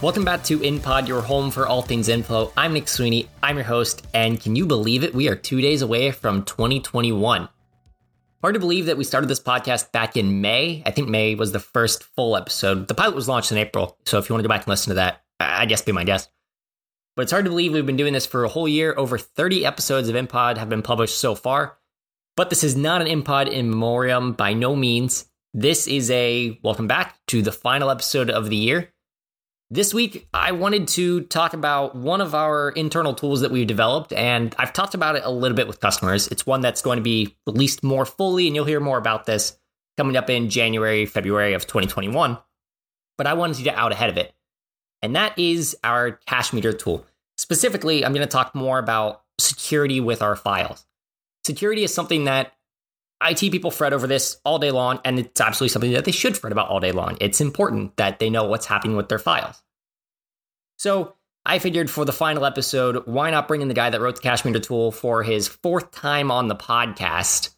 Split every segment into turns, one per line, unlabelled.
Welcome back to InPod, your home for all things info. I'm Nick Sweeney. I'm your host, and can you believe it? We are two days away from 2021. Hard to believe that we started this podcast back in May. I think May was the first full episode. The pilot was launched in April, so if you want to go back and listen to that, I guess be my guest. But it's hard to believe we've been doing this for a whole year. Over 30 episodes of InPod have been published so far. But this is not an InPod in memoriam by no means. This is a welcome back to the final episode of the year. This week, I wanted to talk about one of our internal tools that we've developed, and I've talked about it a little bit with customers. It's one that's going to be released more fully, and you'll hear more about this coming up in January, February of 2021. But I wanted to get out ahead of it, and that is our Cache Meter tool. Specifically, I'm going to talk more about security with our files. Security is something that IT people fret over this all day long, and it's absolutely something that they should fret about all day long. It's important that they know what's happening with their files. So I figured for the final episode, why not bring in the guy that wrote the Cache Meter tool for his fourth time on the podcast?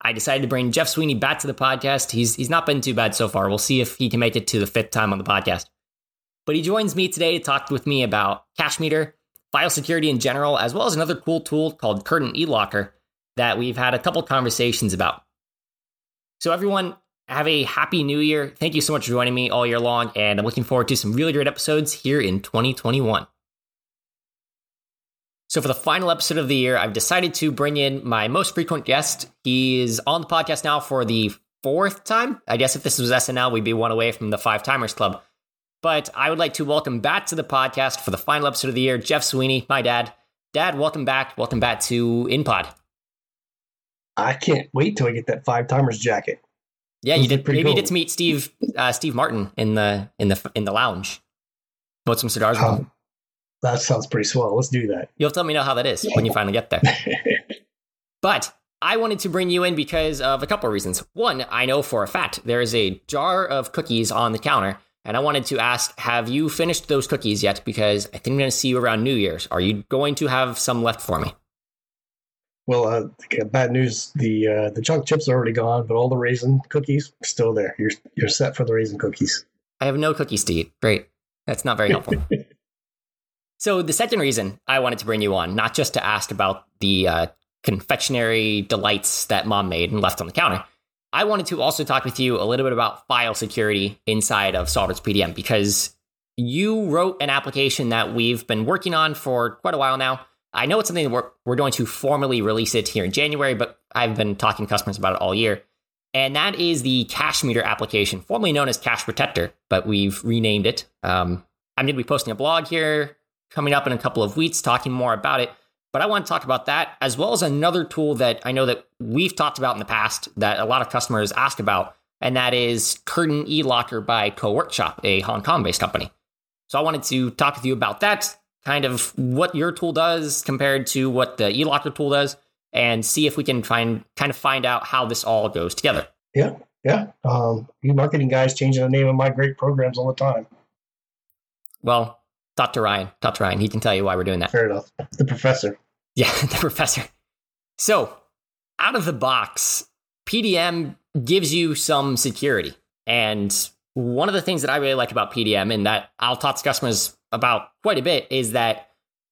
I decided to bring Jeff Sweeney back to the podcast. He's he's not been too bad so far. We'll see if he can make it to the fifth time on the podcast. But he joins me today to talk with me about Cache Meter, file security in general, as well as another cool tool called Curtain eLocker that we've had a couple conversations about. So, everyone, have a happy new year. Thank you so much for joining me all year long, and I'm looking forward to some really great episodes here in 2021. So, for the final episode of the year, I've decided to bring in my most frequent guest. He is on the podcast now for the fourth time. I guess if this was SNL, we'd be one away from the Five Timers Club. But I would like to welcome back to the podcast for the final episode of the year, Jeff Sweeney, my dad. Dad, welcome back. Welcome back to InPod.
I can't wait till I get that five timers jacket.
Yeah, you did. Maybe cool. you get to meet Steve uh, Steve Martin in the in the in the lounge. Bought some cigars. Um,
that sounds pretty swell. Let's do that.
You'll tell me know how that is when you finally get there. but I wanted to bring you in because of a couple of reasons. One, I know for a fact there is a jar of cookies on the counter, and I wanted to ask: Have you finished those cookies yet? Because I think I'm going to see you around New Year's. Are you going to have some left for me?
Well, uh, bad news. The uh, the chunk chips are already gone, but all the raisin cookies are still there. You're you're set for the raisin cookies.
I have no cookies to eat. Great. That's not very helpful. so the second reason I wanted to bring you on, not just to ask about the uh, confectionery delights that mom made and left on the counter, I wanted to also talk with you a little bit about file security inside of SolidWorks PDM because you wrote an application that we've been working on for quite a while now I know it's something we're, we're going to formally release it here in January, but I've been talking to customers about it all year. And that is the Cache Meter application, formerly known as Cache Protector, but we've renamed it. Um, I'm going to be posting a blog here coming up in a couple of weeks talking more about it. But I want to talk about that as well as another tool that I know that we've talked about in the past that a lot of customers ask about, and that is Curtain eLocker by CoWorkshop, a Hong Kong based company. So I wanted to talk with you about that, kind of what your tool does compared to what the eLocker tool does and see if we can find kind of find out how this all goes together.
Yeah, yeah. Um, you marketing guys changing the name of my great programs all the time.
Well, talk to Ryan. Talk to Ryan. He can tell you why we're doing that.
Fair enough. The professor.
Yeah, the professor. So, out of the box, PDM gives you some security. And one of the things that I really like about PDM and that I'll talk to customers about quite a bit is that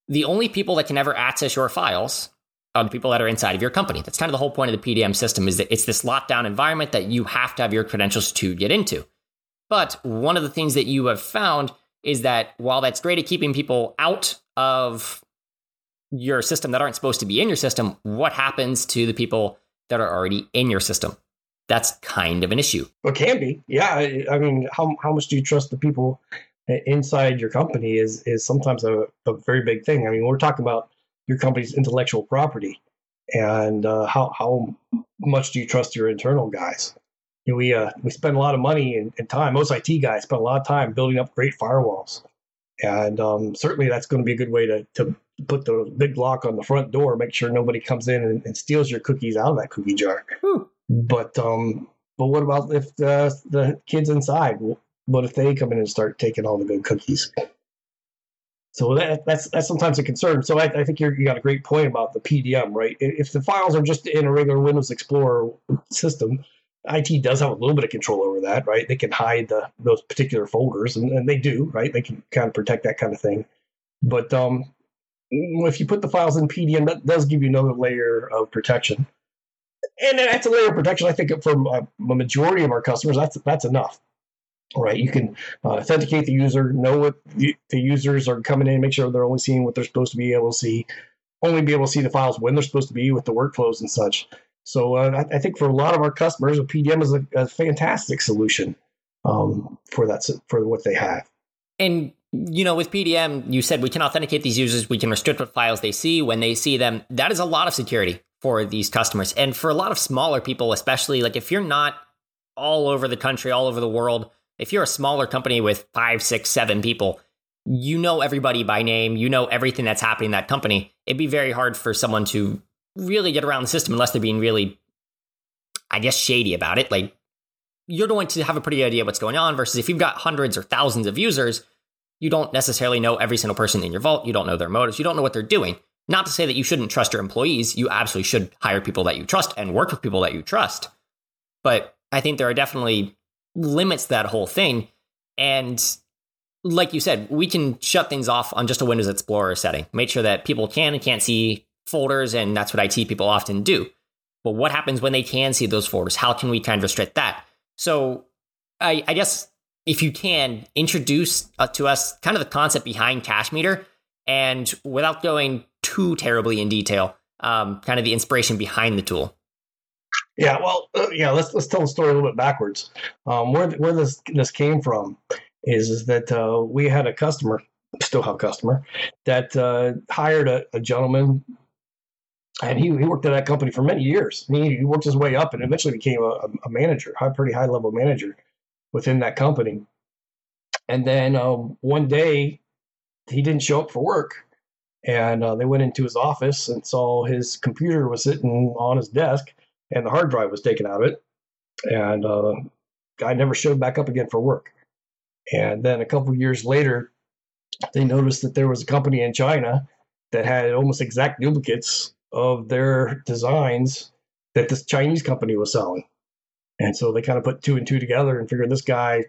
the only people that can ever access your files are the people that are inside of your company. That's kind of the whole point of the PDM system is that it's this lockdown environment that you have to have your credentials to get into. But one of the things that you have found is that while that's great at keeping people out of your system that aren't supposed to be in your system, what happens to the people that are already in your system? That's kind of an issue.
It can be. Yeah. I mean, how, how much do you trust the people inside your company is is sometimes a, a very big thing. I mean, we're talking about your company's intellectual property, and uh, how how much do you trust your internal guys? You know, we uh, we spend a lot of money and, and, time. Most IT guys spend a lot of time building up great firewalls, and um, certainly that's going to be a good way to to put the big lock on the front door, make sure nobody comes in and, and steals your cookies out of that cookie jar. But um, but what about if the the kids inside? What if they come in and start taking all the good cookies? So that, that's that's sometimes a concern. So I, I think you got a great point about the PDM, right? If the files are just in a regular Windows Explorer system, IT does have a little bit of control over that, right? They can hide the, those particular folders, and, and they do, right? They can kind of protect that kind of thing. But um, if you put the files in PDM, that does give you another layer of protection. And that's a layer of protection. I think for a majority of our customers, that's that's enough right? You can uh, authenticate the user, know what the, users are coming in, make sure they're only seeing what they're supposed to be able to see, only be able to see the files when they're supposed to be with the workflows and such. So uh, I, I, think for a lot of our customers, a PDM is a, a fantastic solution um, for that for what they have.
And you know, with PDM, you said we can authenticate these users, we can restrict what files they see when they see them. That is a lot of security for these customers, and for a lot of smaller people, especially like if you're not all over the country, all over the world if you're a smaller company with five, six, seven people, you know everybody by name, you know everything that's happening in that company. It'd be very hard for someone to really get around the system unless they're being really, I guess, shady about it. Like, you're going to have a pretty idea what's going on versus if you've got hundreds or thousands of users, you don't necessarily know every single person in your vault. You don't know their motives. You don't know what they're doing. Not to say that you shouldn't trust your employees. You absolutely should hire people that you trust and work with people that you trust. But I think there are definitely limits that whole thing. And like you said, we can shut things off on just a Windows Explorer setting. Make sure that people can and can't see folders, and that's what IT people often do. But what happens when they can see those folders? How can we kind of restrict that? So I, I guess if you can introduce uh, to us kind of the concept behind Cache Meter, and without going too terribly in detail, um, kind of the inspiration behind the tool.
Yeah, well, uh, yeah. Let's let's tell the story a little bit backwards. Um, where where this this came from is is that uh, we had a customer, still have a customer, that uh, hired a, a, gentleman, and he, he worked at that company for many years. He, he worked his way up and eventually became a, a manager, a pretty high level manager within that company. And then um, one day, he didn't show up for work, and uh, they went into his office and saw his computer was sitting on his desk and the hard drive was taken out of it. And uh, guy never showed back up again for work. And then a couple years later, they noticed that there was a company in China that had almost exact duplicates of their designs that this Chinese company was selling. And so they kind of put two and two together and figured this guy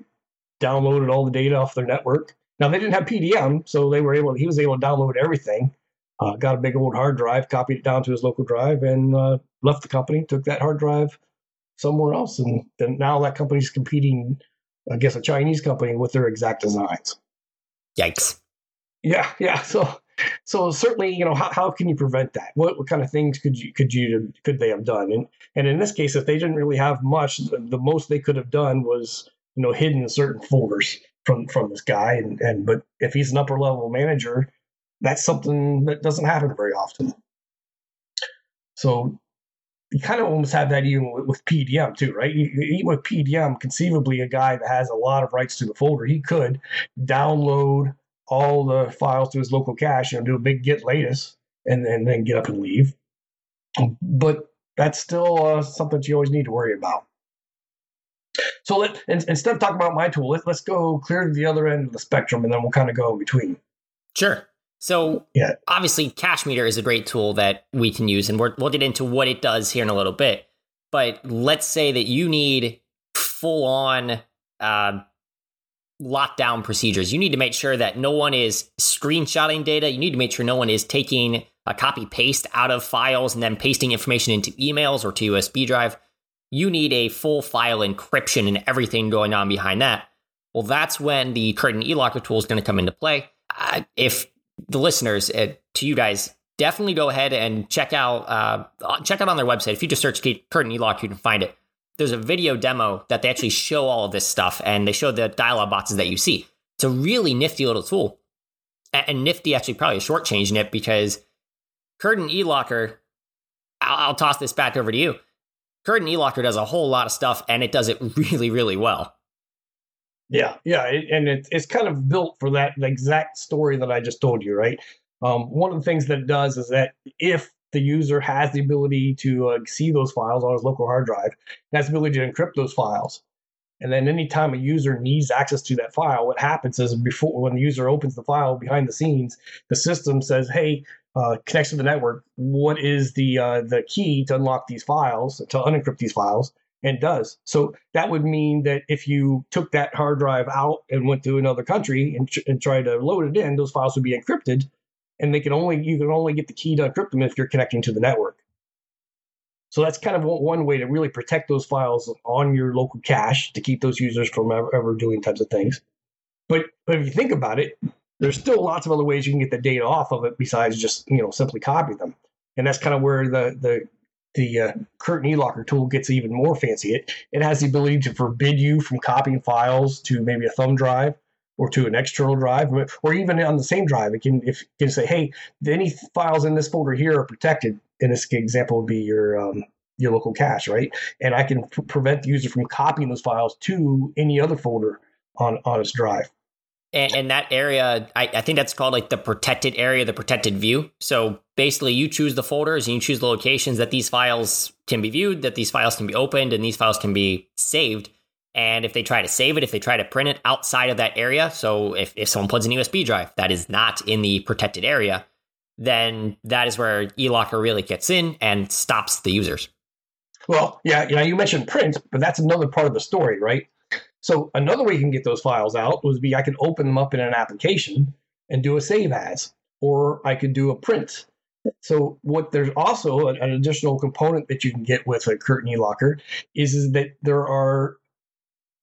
downloaded all the data off their network. Now they didn't have PDM, so they were able. He was able to download everything, uh, got a big old hard drive, copied it down to his local drive, and uh, left the company, took that hard drive somewhere else, and then now that company's competing, I guess, a Chinese company with their exact designs.
Yikes!
Yeah, yeah. So, so certainly, you know, how, how can you prevent that? What, what kind of things could you could you could they have done? And and in this case, if they didn't really have much, the, the most they could have done was you know hidden certain folders from from this guy. And and but if he's an upper level manager that's something that doesn't happen very often. So you kind of almost have that even with, PDM too, right? even with PDM, conceivably, a guy that has a lot of rights to the folder, he could download all the files to his local cache and do a big get latest and, and then get up and leave. But that's still uh, something you always need to worry about. So let instead of talking about my tool, let, let's go clear to the other end of the spectrum, and then we'll kind of go in between.
Sure. So yeah. obviously, Cache Meter is a great tool that we can use, and we will get into what it does here in a little bit. But let's say that you need full on uh, lockdown procedures. You need to make sure that no one is screenshotting data. You need to make sure no one is taking a copy paste out of files and then pasting information into emails or to USB drive. You need a full file encryption and everything going on behind that. Well, that's when the Curtain eLocker tool is going to come into play. Uh, if the listeners, uh, to you guys, definitely go ahead and check out uh, check out on their website. If you just search Curtain eLock, you can find it. There's a video demo that they actually show all of this stuff, and they show the dialog boxes that you see. It's a really nifty little tool, and nifty actually probably short shortchanging it because Curtain eLocker. I'll, I'll toss this back over to you. Curtain eLocker does a whole lot of stuff, and it does it really, really well.
Yeah, yeah, and it, it's kind of built for that exact story that I just told you, right? Um, one of the things that it does is that if the user has the ability to uh, see those files on his local hard drive, has the ability to encrypt those files, and then anytime a user needs access to that file, what happens is before when the user opens the file behind the scenes, the system says, "Hey, uh, connects to the network. What is the uh, the key to unlock these files to unencrypt these files?" And does. So that would mean that if you took that hard drive out and went to another country and, and tried to load it in, those files would be encrypted, and they can only you can only get the key to encrypt them if you're connecting to the network. So that's kind of one way to really protect those files on your local cache to keep those users from ever, ever doing types of things. But but if you think about it, there's still lots of other ways you can get the data off of it besides just you know simply copy them. And that's kind of where the the the uh, e-locker tool gets even more fancy. It it has the ability to forbid you from copying files to maybe a thumb drive or to an external drive, or even on the same drive. It can if it can say, hey, any files in this folder here are protected. In this example, would be your um, your local cache, right? And I can prevent the user from copying those files to any other folder on on its drive.
And, and that area, I, I, think that's called like the protected area, the protected view. So basically, you choose the folders and you choose the locations that these files can be viewed, that these files can be opened, and these files can be saved. And if they try to save it, if they try to print it outside of that area, so if, if someone puts an USB drive that is not in the protected area, then that is where eLocker really gets in and stops the users.
Well, yeah, you know, you mentioned print, but that's another part of the story, right? So another way you can get those files out would be I can open them up in an application and do a save as, or I could do a print. So what there's also an, an additional component that you can get with a Curtain eLocker is, is that there are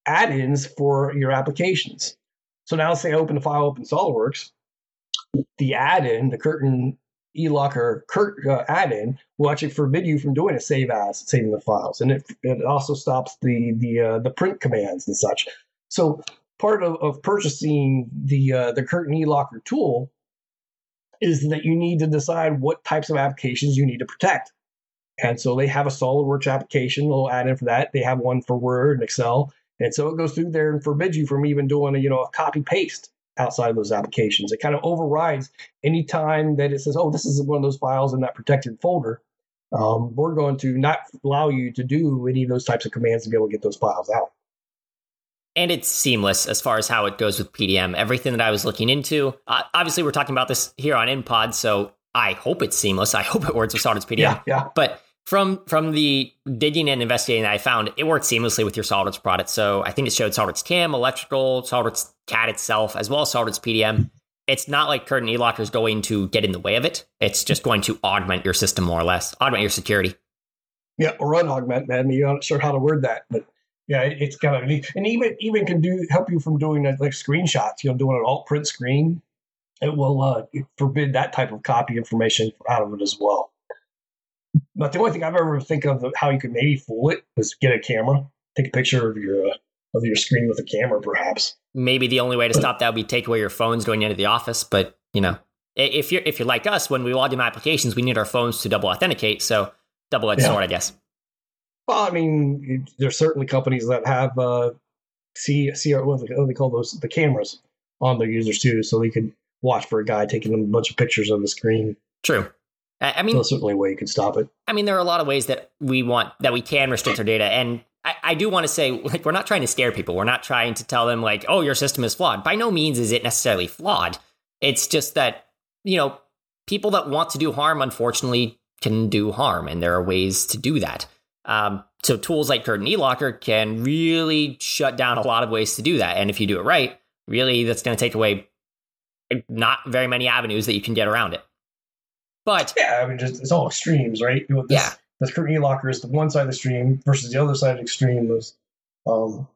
add-ins for your applications. So now say I open a file up in SolidWorks, the add-in, the ELocker uh, add-in will actually forbid you from doing a save as, saving the files, and it, it also stops the the uh, the print commands and such. So part of, of purchasing the uh, the Curtain eLocker tool is that you need to decide what types of applications you need to protect. And so they have a SolidWorks application, they'll add in for that. They have one for Word and Excel. And so it goes through there and forbids you from even doing a, you know, a copy paste outside of those applications. It kind of overrides any time that it says, oh, this is one of those files in that protected folder. Um, we're going to not allow you to do any of those types of commands to be able to get those files out.
And it's seamless as far as how it goes with PDM. Everything that I was looking into, uh, obviously, we're talking about this here on InPod, so I hope it's seamless. I hope it works with SolidWorks PDM.
Yeah, yeah.
But from from the digging and investigating that I found, it worked seamlessly with your SolidWorks product. So I think it showed SolidWorks CAM, electrical, SolidWorks CAD itself, as well as SolidWorks PDM. It's not like Curtain eLocker is going to get in the way of it. It's just going to augment your system more or less, augment your security.
Yeah, or unaugment, man. You're not sure how to word that, but yeah, it's kind of and even even can do help you from doing like screenshots. You know, doing an alt print screen, it will uh, forbid that type of copy information out of it as well. But the only thing I've ever think of how you could maybe fool it is get a camera, take a picture of your uh, of your screen with a camera, perhaps.
Maybe the only way to stop that would be take away your phones going into the office. But you know, if you're if you're like us, when we log in applications, we need our phones to double authenticate. So double edged yeah. sword, I guess.
Well, I mean, there's certainly companies that have uh, see see what do they call those the cameras on their users too, so they could watch for a guy taking a bunch of pictures of the screen.
True. I mean,
there's certainly a way you can stop it.
I mean, there are a lot of ways that we want that we can restrict our data, and I, I, do want to say, like, we're not trying to scare people. We're not trying to tell them like, oh, your system is flawed. By no means is it necessarily flawed. It's just that you know, people that want to do harm, unfortunately, can do harm, and there are ways to do that. Um, so tools like Curtain eLocker can really shut down a lot of ways to do that, and if you do it right, really, that's going to take away not very many avenues that you can get around it. But
yeah, I mean, just, it's all extremes, right? This,
yeah.
This curtain e-locker is the one side of the stream versus the other side of the extreme is, um,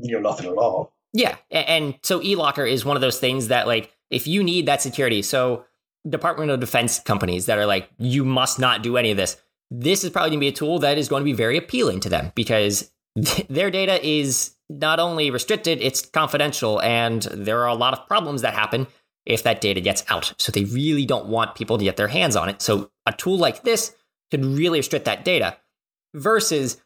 you know, nothing at all.
Yeah, and so e-locker is one of those things that, like, if you need that security, so Department of Defense companies that are like, you must not do any of this. This is probably going to be a tool that is going to be very appealing to them because their data is not only restricted, it's confidential, and there are a lot of problems that happen if that data gets out. So they really don't want people to get their hands on it. So a tool like this could really restrict that data versus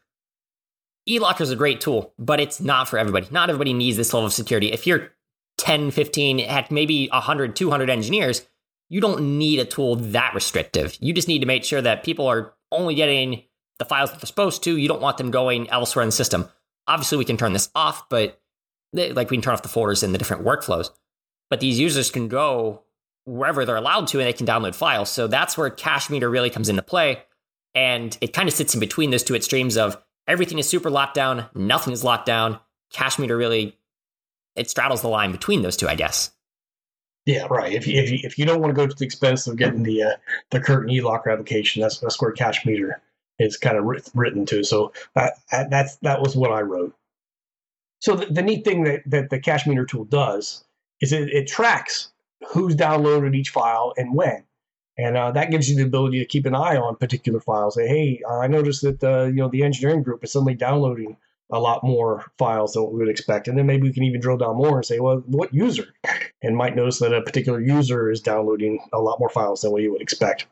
eLocker is a great tool, but it's not for everybody. Not everybody needs this level of security. If you're 10, 15, heck, maybe 100, 200 engineers, you don't need a tool that restrictive. You just need to make sure that people are only getting the files that they're supposed to. You don't want them going elsewhere in the system. Obviously, we can turn this off, but like we can turn off the folders in the different workflows but these users can go wherever they're allowed to and they can download files. So that's where Cache Meter really comes into play. And it kind of sits in between those two extremes of everything is super locked down, nothing is locked down. Cache Meter really it straddles the line between those two, I guess.
Yeah, right. If you, if you, if you don't want to go to the expense of getting the uh, the curtain e-locker application, that's that's where Cache Meter is kind of written to. So uh, that's that was what I wrote. So the, the neat thing that, that the Cache Meter tool does is it, it tracks who's downloaded each file and when. And uh, that gives you the ability to keep an eye on particular files. Say, hey, I noticed that uh, you know the engineering group is suddenly downloading a lot more files than what we would expect. And then maybe we can even drill down more and say, well, what user? And might notice that a particular user is downloading a lot more files than what you would expect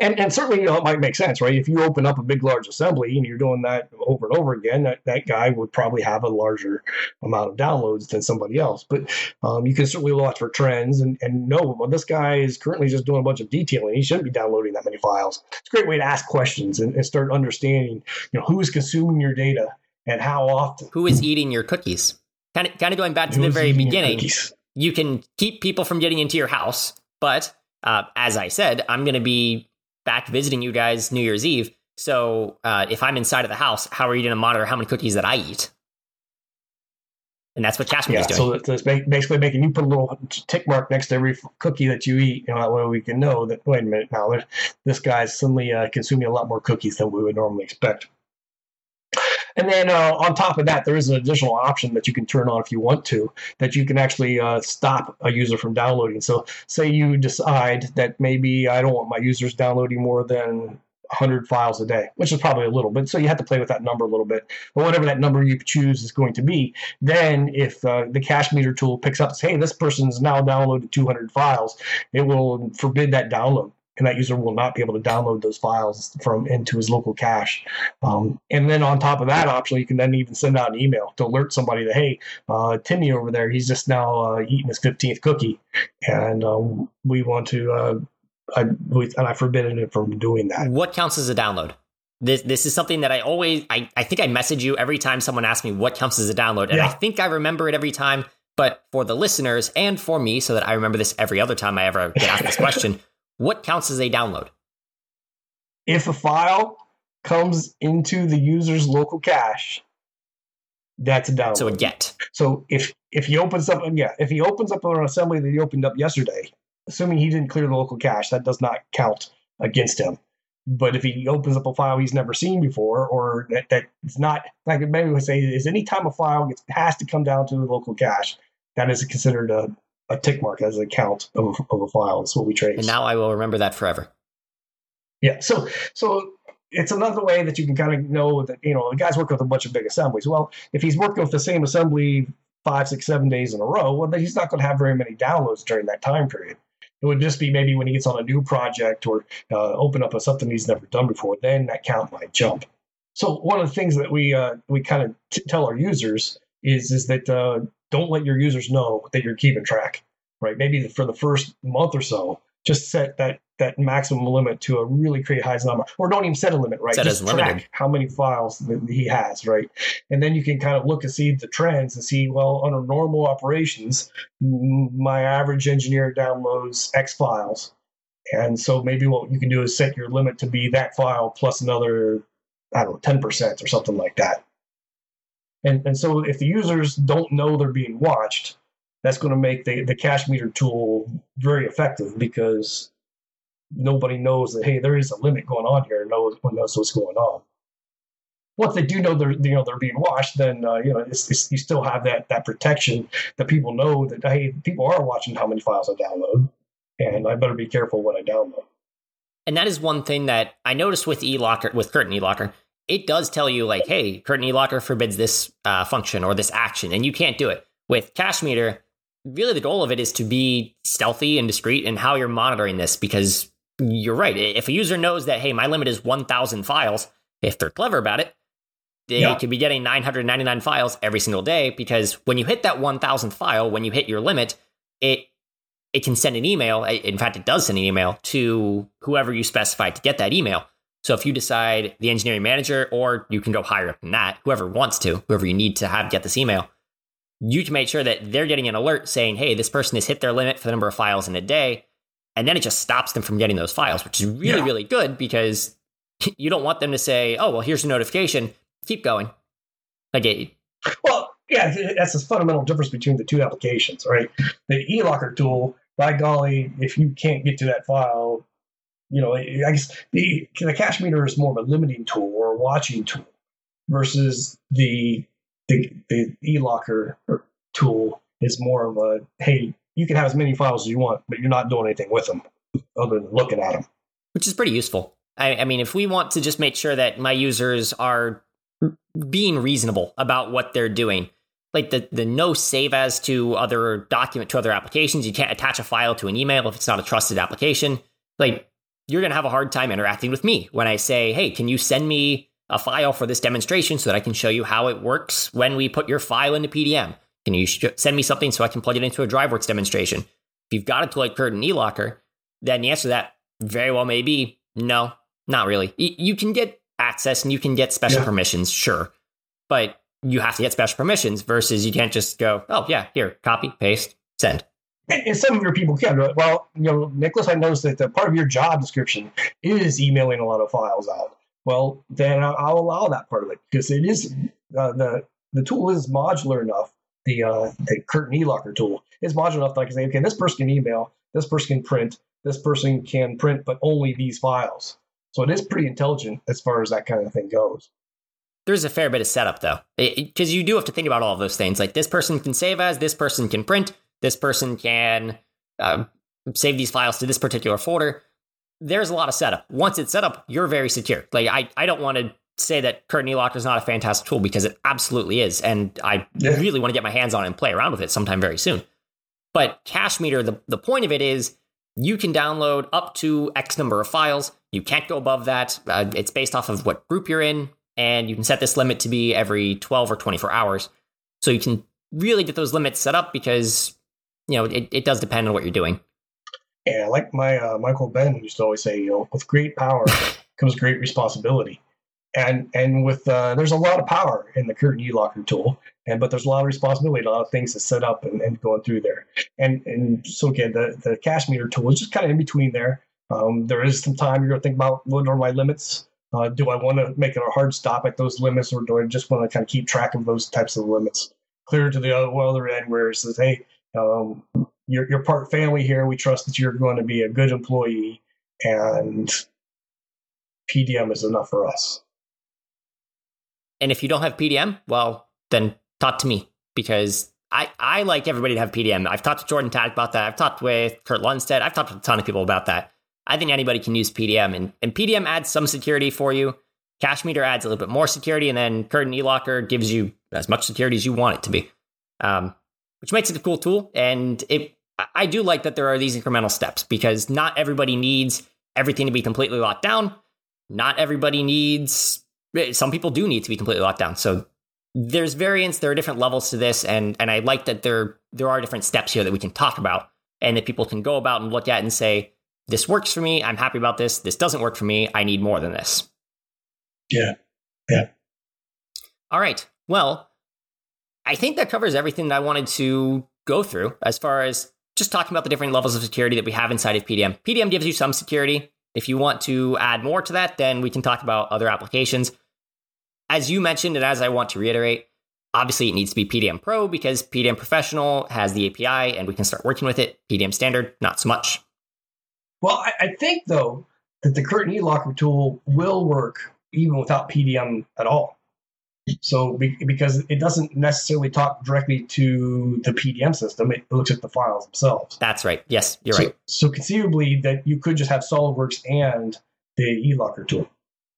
and and certainly you know it might make sense, right? If you open up a big large assembly and you're doing that over and over again, that, that guy would probably have a larger amount of downloads than somebody else. But um, you can certainly watch for trends and, and know well this guy is currently just doing a bunch of detailing. He shouldn't be downloading that many files. It's a great way to ask questions and, and start understanding you know who's consuming your data and how often.
Who is eating your cookies? Kind of kind of going back to the very beginning. You can keep people from getting into your house, but uh, as I said, I'm going to be back visiting you guys New Year's Eve. So uh, if I'm inside of the house, how are you going to monitor how many cookies that I eat? And that's what Cache Meter
yeah,
is doing.
So it's basically making you put a little tick mark next to every cookie that you eat. You know, that way we can know that, wait a minute, now this guy's suddenly uh, consuming a lot more cookies than we would normally expect. And then uh, on top of that, there is an additional option that you can turn on if you want to, that you can actually uh, stop a user from downloading. So, say you decide that maybe I don't want my users downloading more than 100 files a day, which is probably a little bit. So you have to play with that number a little bit. But whatever that number you choose is going to be, then if uh, the Cache Meter tool picks up, say, hey, this person's now downloaded 200 files, it will forbid that download and that user will not be able to download those files from into his local cache. Um, and then on top of that option, you can then even send out an email to alert somebody that hey, uh, Timmy over there, he's just now uh, eating his fifteenth cookie, and um, we want to. Uh, I, we, and I forbidden him from doing that.
What counts as a download? This this is something that I always I, I think I message you every time someone asks me what counts as a download, and yeah. I think I remember it every time. But for the listeners and for me, so that I remember this every other time I ever get asked this question, what counts as a download?
If a file comes into the user's local cache, that's a download.
So a get.
So if if he opens up, yeah, if he opens up an assembly that he opened up yesterday, assuming he didn't clear the local cache, that does not count against him. But if he opens up a file he's never seen before, or that, that it's not like maybe we say is any time a file gets has to come down to the local cache, that is considered a, a tick mark as a count of, of a file. That's what we trace.
And now I will remember that forever.
Yeah. So so it's another way that you can kind of know that you know the guy's working with a bunch of big assemblies. Well, if he's working with the same assembly five, six, seven days in a row, well, then he's not going to have very many downloads during that time period. It would just be maybe when he gets on a new project or uh, open up a, something he's never done before. Then that count might jump. So one of the things that we uh, we kind of t- tell our users is is that uh, don't let your users know that you're keeping track, right? Maybe for the first month or so, just set that that maximum limit to a really create high number, or don't even set a limit, right?
Set
just
track limited.
how many files he has, right? And then you can kind of look and see the trends and see, well, under normal operations, my average engineer downloads X files. And so maybe what you can do is set your limit to be that file plus another, I don't know, 10% or something like that. And, and so if the users don't know they're being watched, that's going to make the, the Cache Meter tool very effective because nobody knows that hey there is a limit going on here. And one knows what's going on. Once they do know they're you know they're being watched then uh, you know it's, it's, you still have that that protection that people know that hey people are watching how many files i download and i better be careful what i download.
And that is one thing that i noticed with elocker with curtain elocker it does tell you like, hey, curtain eLocker forbids this uh, function or this action, and you can't do it. With Cache Meter, really the goal of it is to be stealthy and discreet in how you're monitoring this because you're right. If a user knows that, hey, my limit is 1,000 files, if they're clever about it, they yeah. could be getting 999 files every single day because when you hit that 1,000 file, when you hit your limit, it it can send an email. In fact, it does send an email to whoever you specify to get that email. So if you decide the engineering manager, or you can go higher up than that, whoever wants to, whoever you need to have get this email, you can make sure that they're getting an alert saying, hey, this person has hit their limit for the number of files in a day. And then it just stops them from getting those files, which is really, yeah. really good because you don't want them to say, oh, well, here's a notification. keep going. I get you.
Well, yeah, that's the fundamental difference between the two applications, right? The eLocker tool, by golly, if you can't get to that file, you know, I guess the, the cache meter is more of a limiting tool or a watching tool versus the the, the eLocker tool is more of a hey, you can have as many files as you want, but you're not doing anything with them other than looking at them.
Which is pretty useful. I, I mean, if we want to just make sure that my users are being reasonable about what they're doing, like the the no save as to other document to other applications. You can't attach a file to an email if it's not a trusted application. Like you're gonna have a hard time interacting with me when I say, "Hey, can you send me a file for this demonstration so that I can show you how it works when we put your file into PDM? Can you sh- send me something so I can plug it into a DriveWorks demonstration?" If you've got a tool like Curtain eLocker, then the answer to that very well may be no, not really. Y- you can get access and you can get special yeah. permissions, sure, but you have to get special permissions versus you can't just go, oh, yeah, here, copy, paste, send.
And some of your people can. Well, you know, Nicholas, I noticed that the part of your job description is emailing a lot of files out. Well, then I'll allow that part of it because it is uh, the the tool is modular enough. The uh, the curtain eLocker tool is modular enough that I can say, okay, this person can email, this person can print, this person can print, but only these files. So it is pretty intelligent as far as that kind of thing goes.
There's a fair bit of setup though, because you do have to think about all of those things. Like this person can save as, this person can print, this person can uh, save these files to this particular folder. There's a lot of setup. Once it's set up, you're very secure. Like I, I don't want to say that Curtain eLocker is not a fantastic tool because it absolutely is, and I yeah. really want to get my hands on it and play around with it sometime very soon. But Cache Meter, the, the point of it is you can download up to X number of files. You can't go above that. Uh, it's based off of what group you're in, and you can set this limit to be every 12 or 24 hours. So you can really get those limits set up because, you know, it, it does depend on what you're doing.
Yeah, like my uh, Michael Ben used to always say, you know, with great power comes great responsibility. And and with uh, there's a lot of power in the curtain eLocker tool, and but there's a lot of responsibility, a lot of things to set up and, and going through there. And and so again, the the cache meter tool is just kind of in between there. Um, there is some time you're going to think about what are my limits uh, do I want to make it a hard stop at those limits, or do I just want to kind of keep track of those types of limits? Clear to the other end where it says, "Hey, um, you're, you're part family here. We trust that you're going to be a good employee, and PDM is enough for us."
And if you don't have PDM, well, then talk to me because I, I like everybody to have PDM. I've talked to Jordan Taddick about that. I've talked with Kurt Lundstedt. I've talked to a ton of people about that. I think anybody can use PDM, and, and PDM adds some security for you. Cache Meter adds a little bit more security, and then Curtain eLocker gives you as much security as you want it to be, um, which makes it a cool tool. And it, I do like that there are these incremental steps because not everybody needs everything to be completely locked down. Not everybody needs. Eh, some people do need to be completely locked down. So there's variance. There are different levels to this, and and I like that there there are different steps here that we can talk about, and that people can go about and look at and say, this works for me. I'm happy about this. This doesn't work for me. I need more than this.
Yeah. Yeah.
All right. Well, I think that covers everything that I wanted to go through as far as just talking about the different levels of security that we have inside of PDM. PDM gives you some security. If you want to add more to that, then we can talk about other applications. As you mentioned, and as I want to reiterate, obviously it needs to be PDM Pro because PDM Professional has the API and we can start working with it. PDM Standard, not so much.
Well, I, think though that the curtain eLocker tool will work even without PDM at all. So be, because it doesn't necessarily talk directly to the PDM system, it looks at the files themselves.
That's right. Yes, you're
so,
right.
So conceivably, that you could just have SolidWorks and the eLocker tool.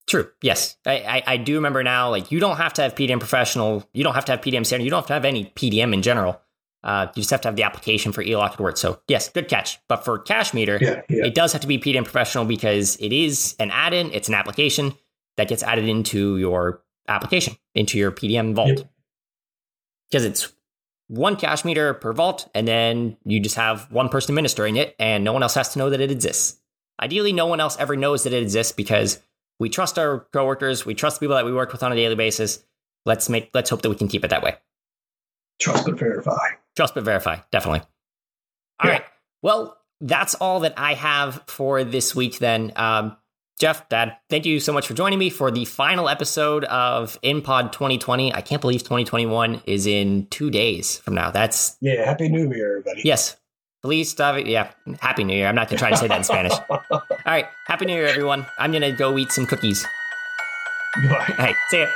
True. Yes, I, I, I do remember now. Like you don't have to have PDM Professional. You don't have to have PDM Standard. You don't have to have any PDM in general. Uh, you just have to have the application for eLocker to work. So yes, good catch. But for Cache Meter,
yeah, yeah.
it does have to be PDM Professional because it is an add-in. It's an application that gets added into your application, into your PDM vault. Because yep. it's one cache meter per vault, and then you just have one person administering it, and no one else has to know that it exists. Ideally, no one else ever knows that it exists because we trust our coworkers, we trust the people that we work with on a daily basis. Let's make let's hope that we can keep it that way.
Trust but verify.
Trust but verify, definitely. All yeah. right. Well, that's all that I have for this week then. Um, Jeff, Dad, thank you so much for joining me for the final episode of InPod 2020. I can't believe 2021 is in two days from now. That's
yeah. Happy New Year, everybody.
Yes. Feliz Navidad. Yeah. Happy New Year. I'm not going to try to say that in Spanish. All right. Happy New Year, everyone. I'm going to go eat some cookies.
Goodbye.
All right. See ya.